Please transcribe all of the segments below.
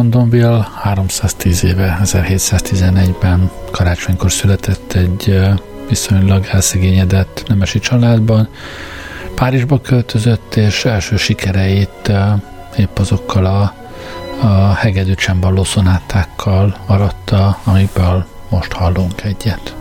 Jean-Joseph de Mondonville 310 éve, 1711-ben karácsonykor született egy viszonylag elszegényedett nemesi családban. Párizsba költözött, és első sikereit épp azokkal a, a hegedű csembaló szonátákkal aratta, amiből most hallunk egyet.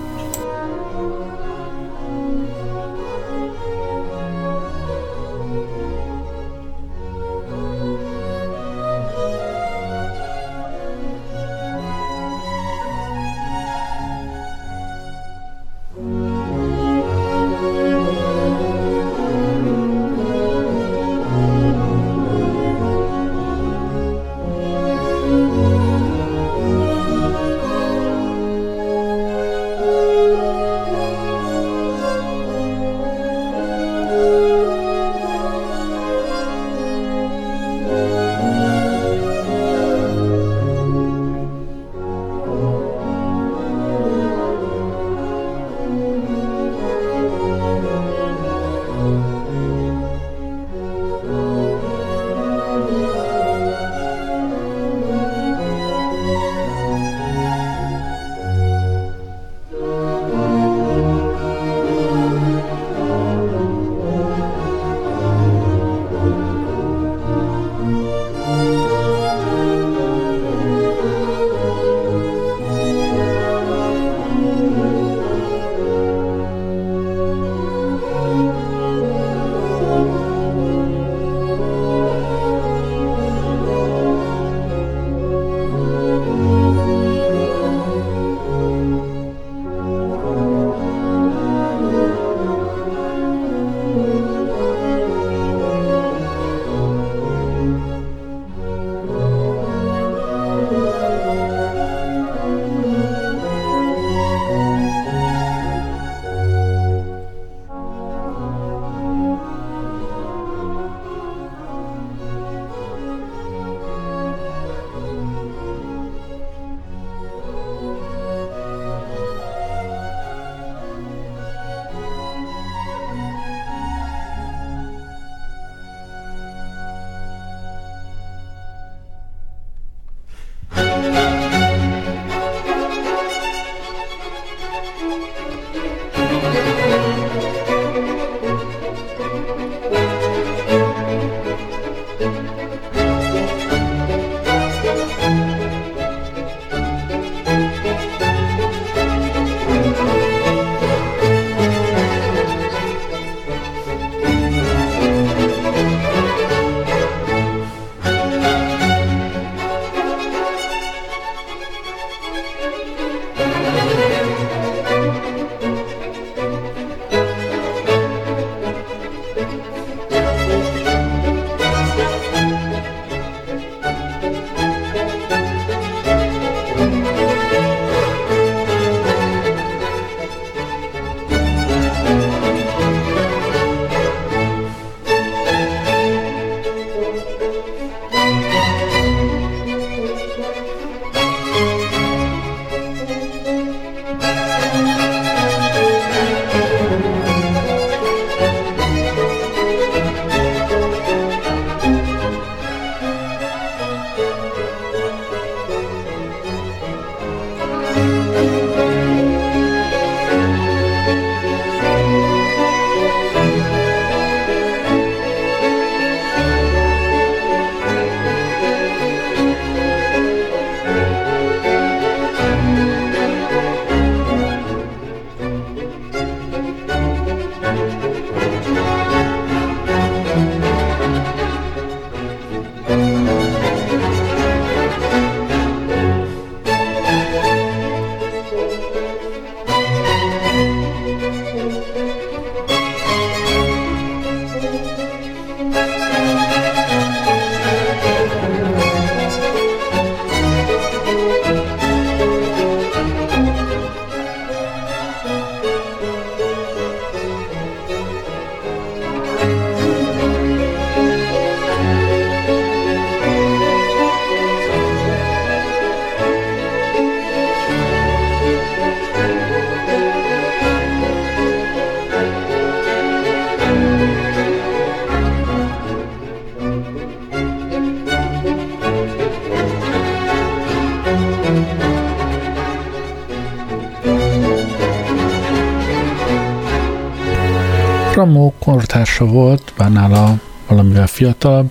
Kortársa volt, bár nála valamivel fiatalabb,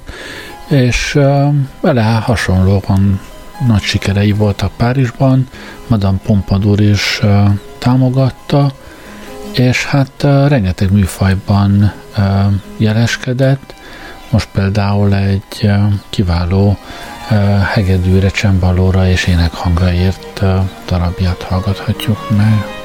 és vele hasonlóan nagy sikerei voltak Párizsban, Madame Pompadour is támogatta, és hát rengeteg műfajban jeleskedett, most például egy kiváló hegedűre, csembalóra és énekhangra írt darabját hallgathatjuk meg.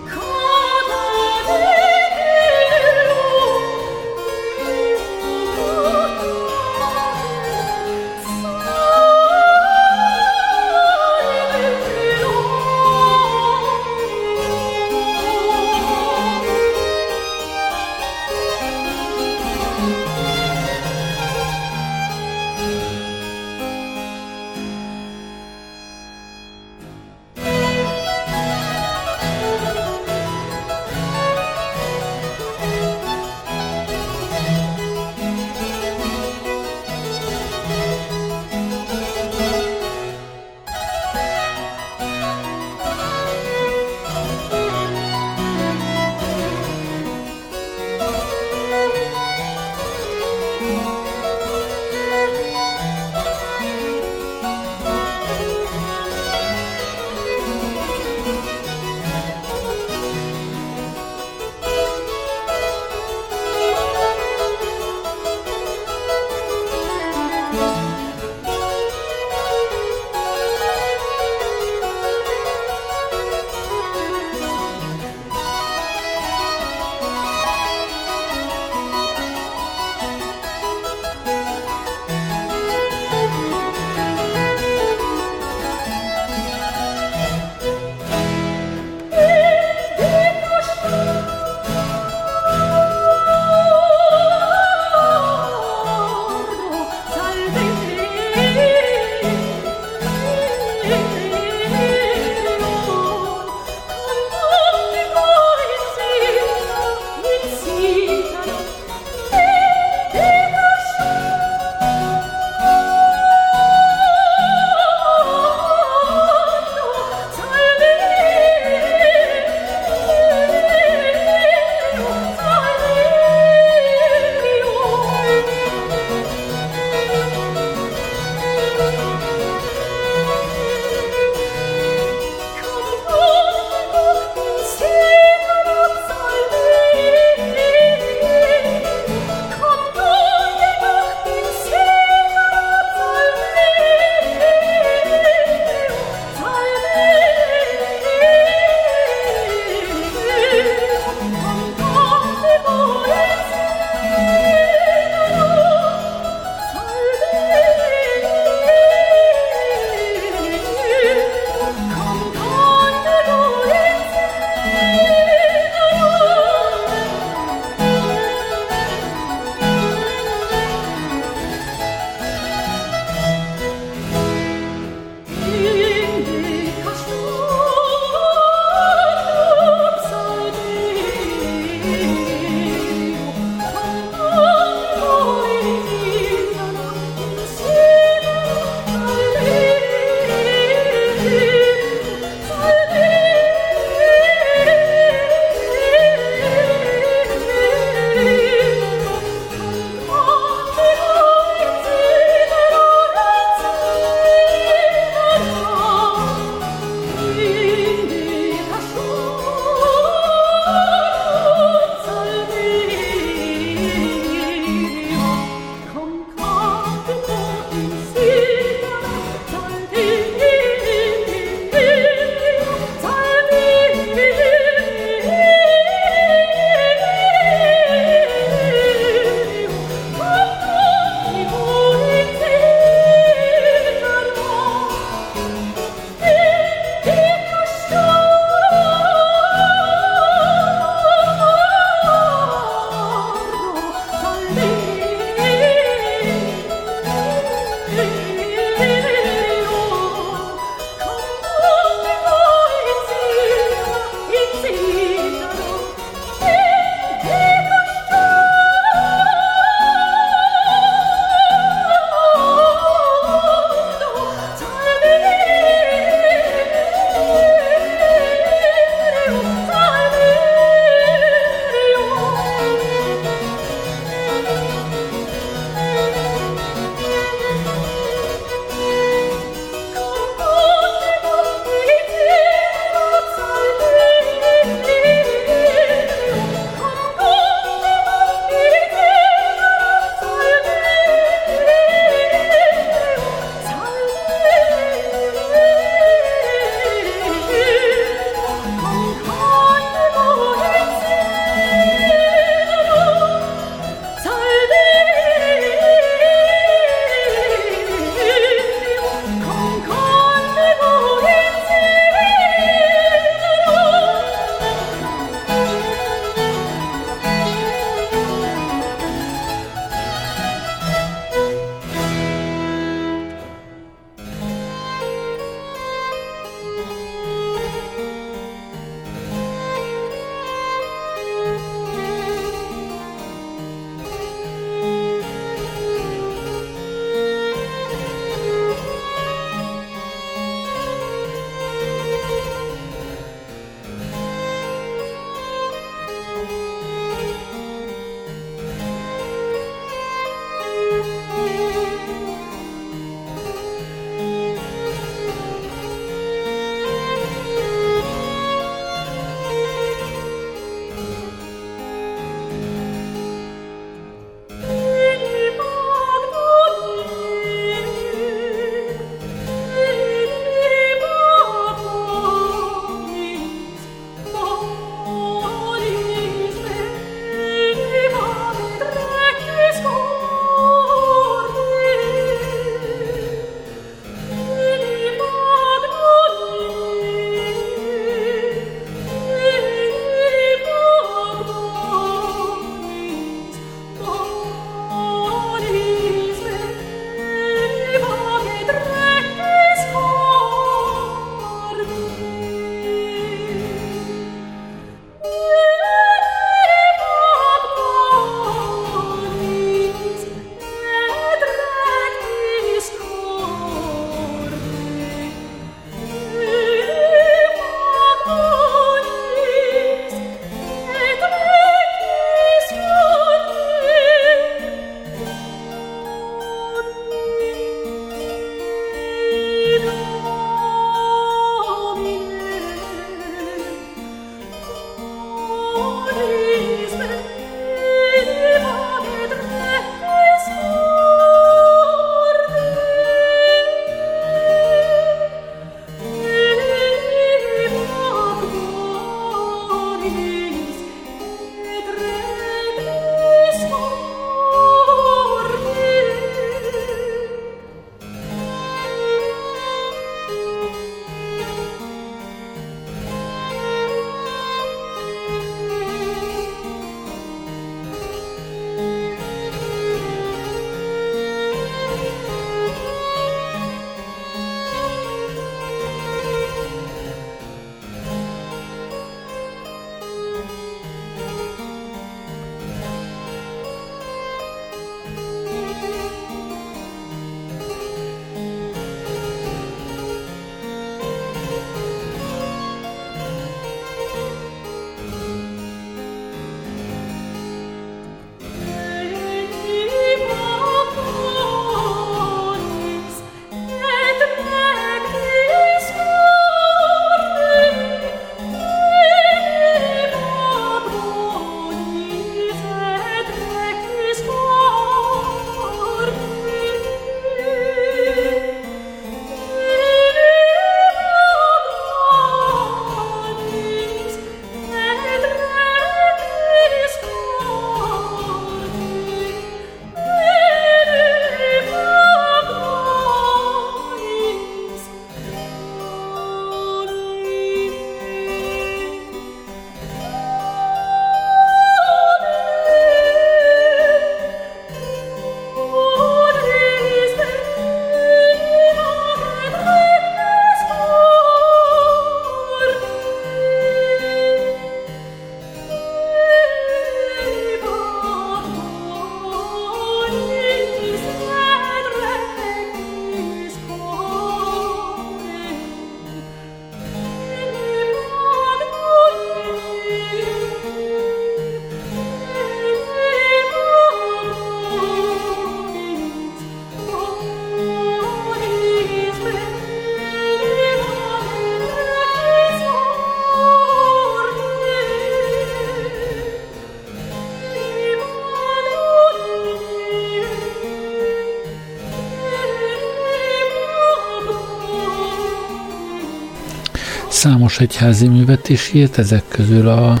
Számos egyházi művet is írt, ezek közül a,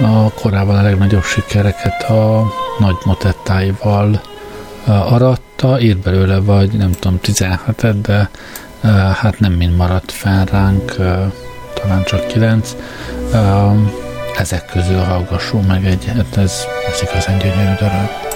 a korábban a legnagyobb sikereket a nagy motettáival aratta, írt belőle vagy nem tudom 17-et, de hát nem mind maradt fel ránk, talán csak 9. Ezek közül hallgassunk meg egyet, ez, ez igazán gyönyörű darab.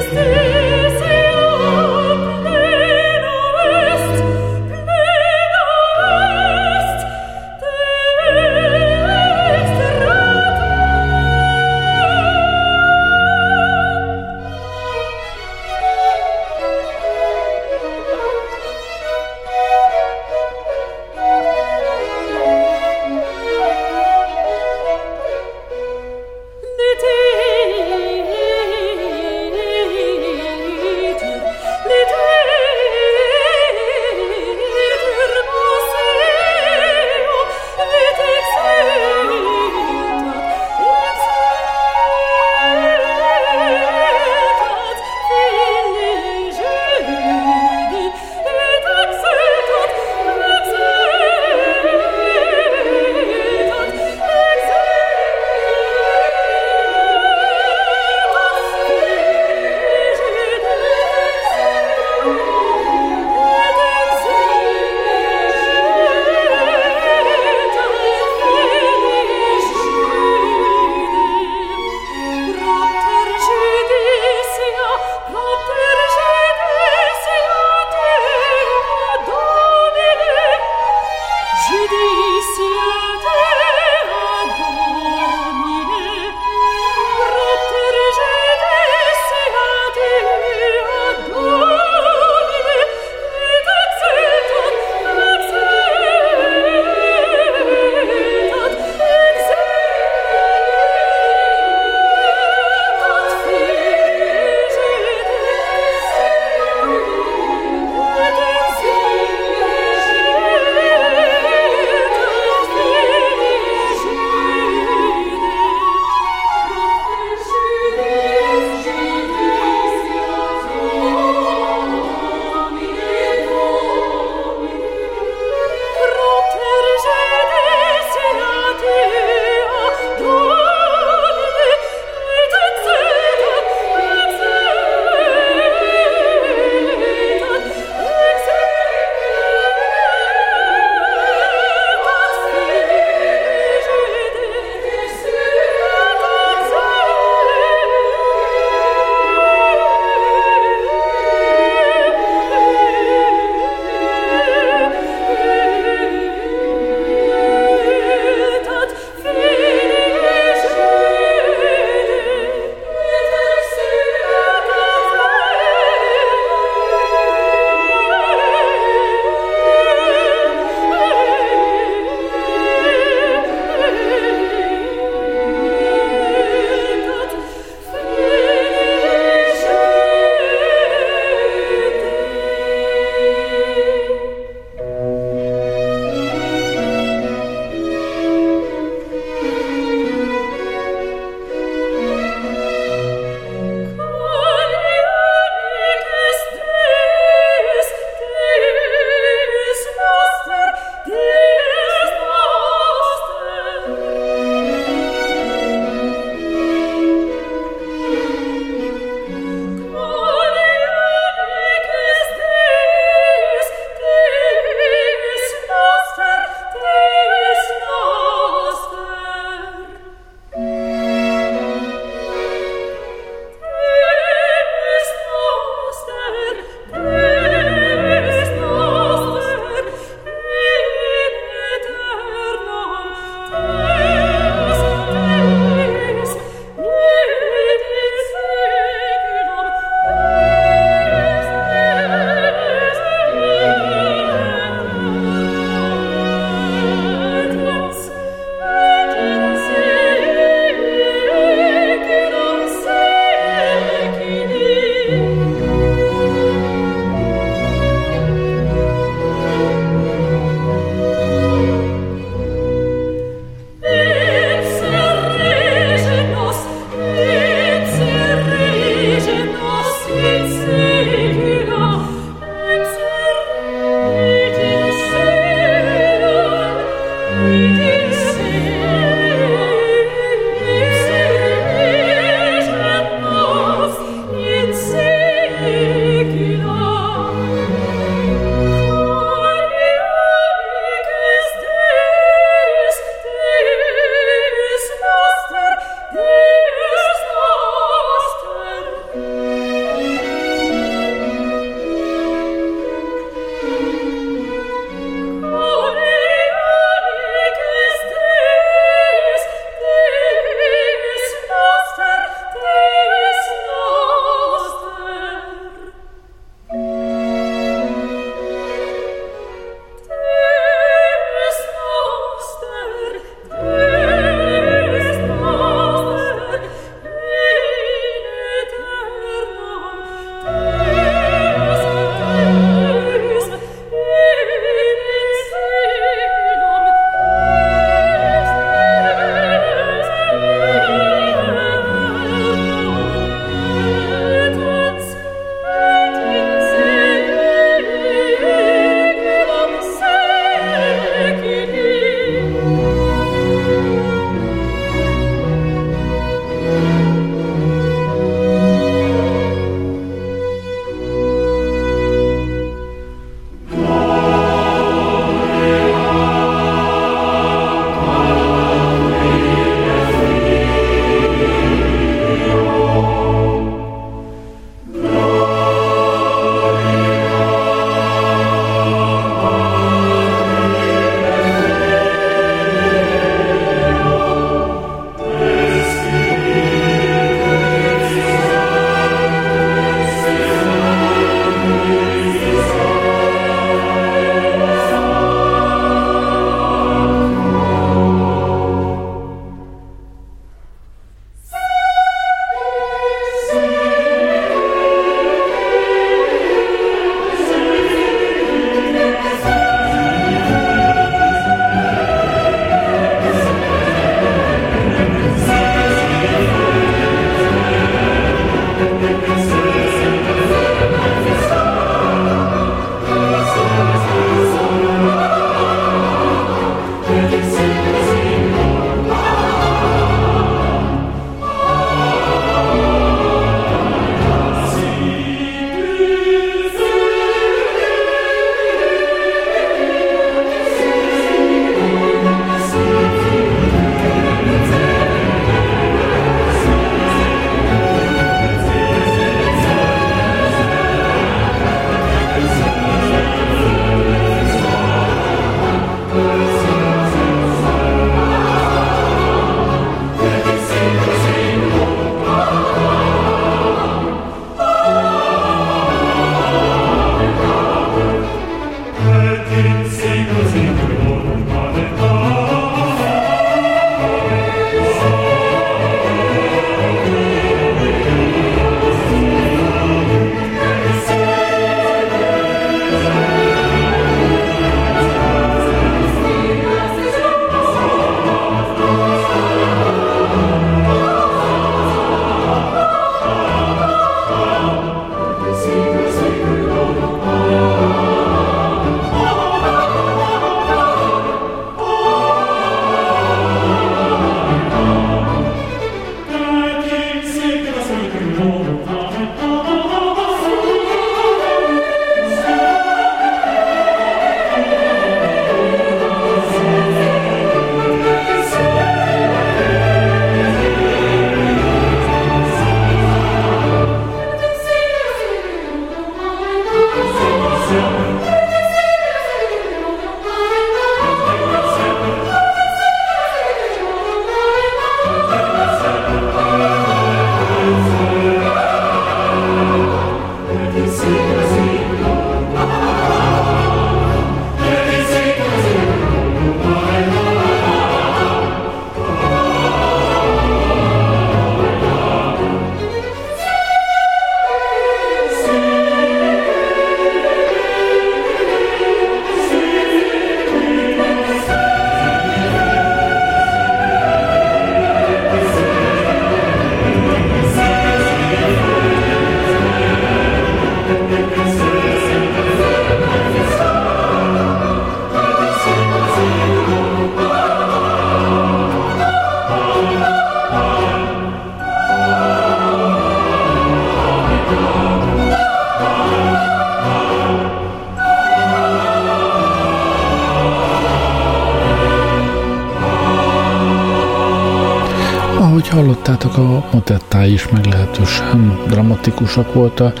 Hallottátok, a motettái is meglehetősen dramatikusak voltak,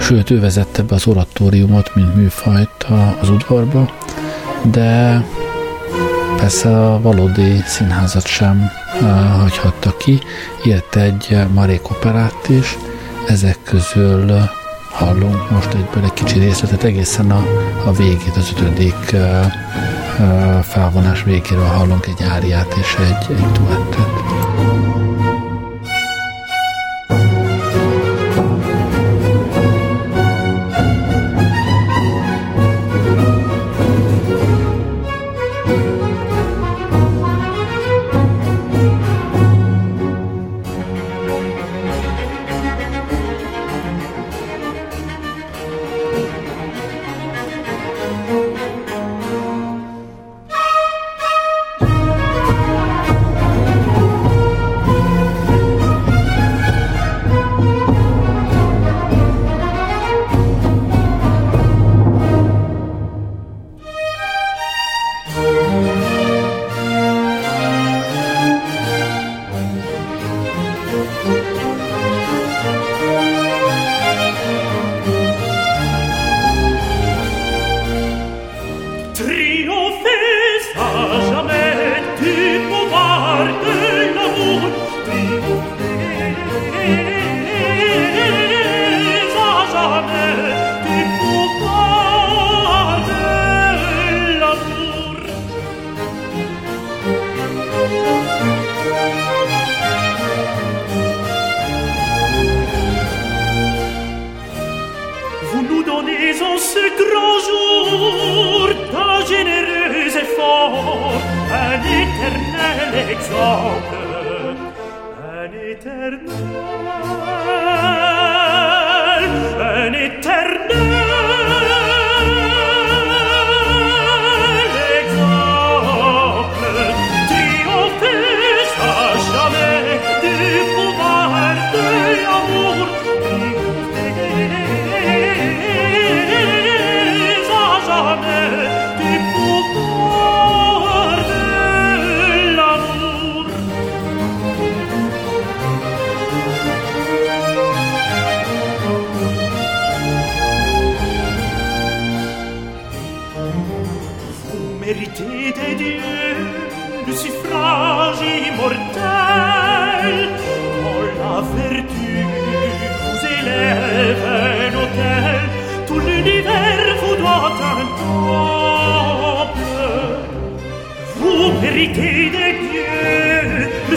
sőt, ő vezette be az oratóriumot, mint műfajt az udvarba, de persze a valódi színházat sem hagyhatta ki, írt egy Marék operát is, ezek közül hallunk most egyből egy kicsi részletet, egészen a, a végét, az ötödik uh, uh, felvonás végéről hallunk egy áriát és egy, egy duettet.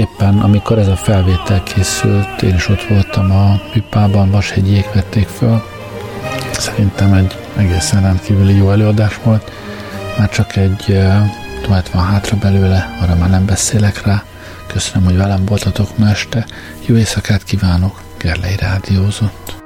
Éppen amikor ez a felvétel készült, én is ott voltam a Pipában, Vashegyék vették föl. Szerintem egy egészen rendkívüli jó előadás volt. Már csak egy duett van hátra belőle, arra már nem beszélek rá. Köszönöm, hogy velem voltatok ma este. Jó éjszakát kívánok, Gerlei Rádiózott.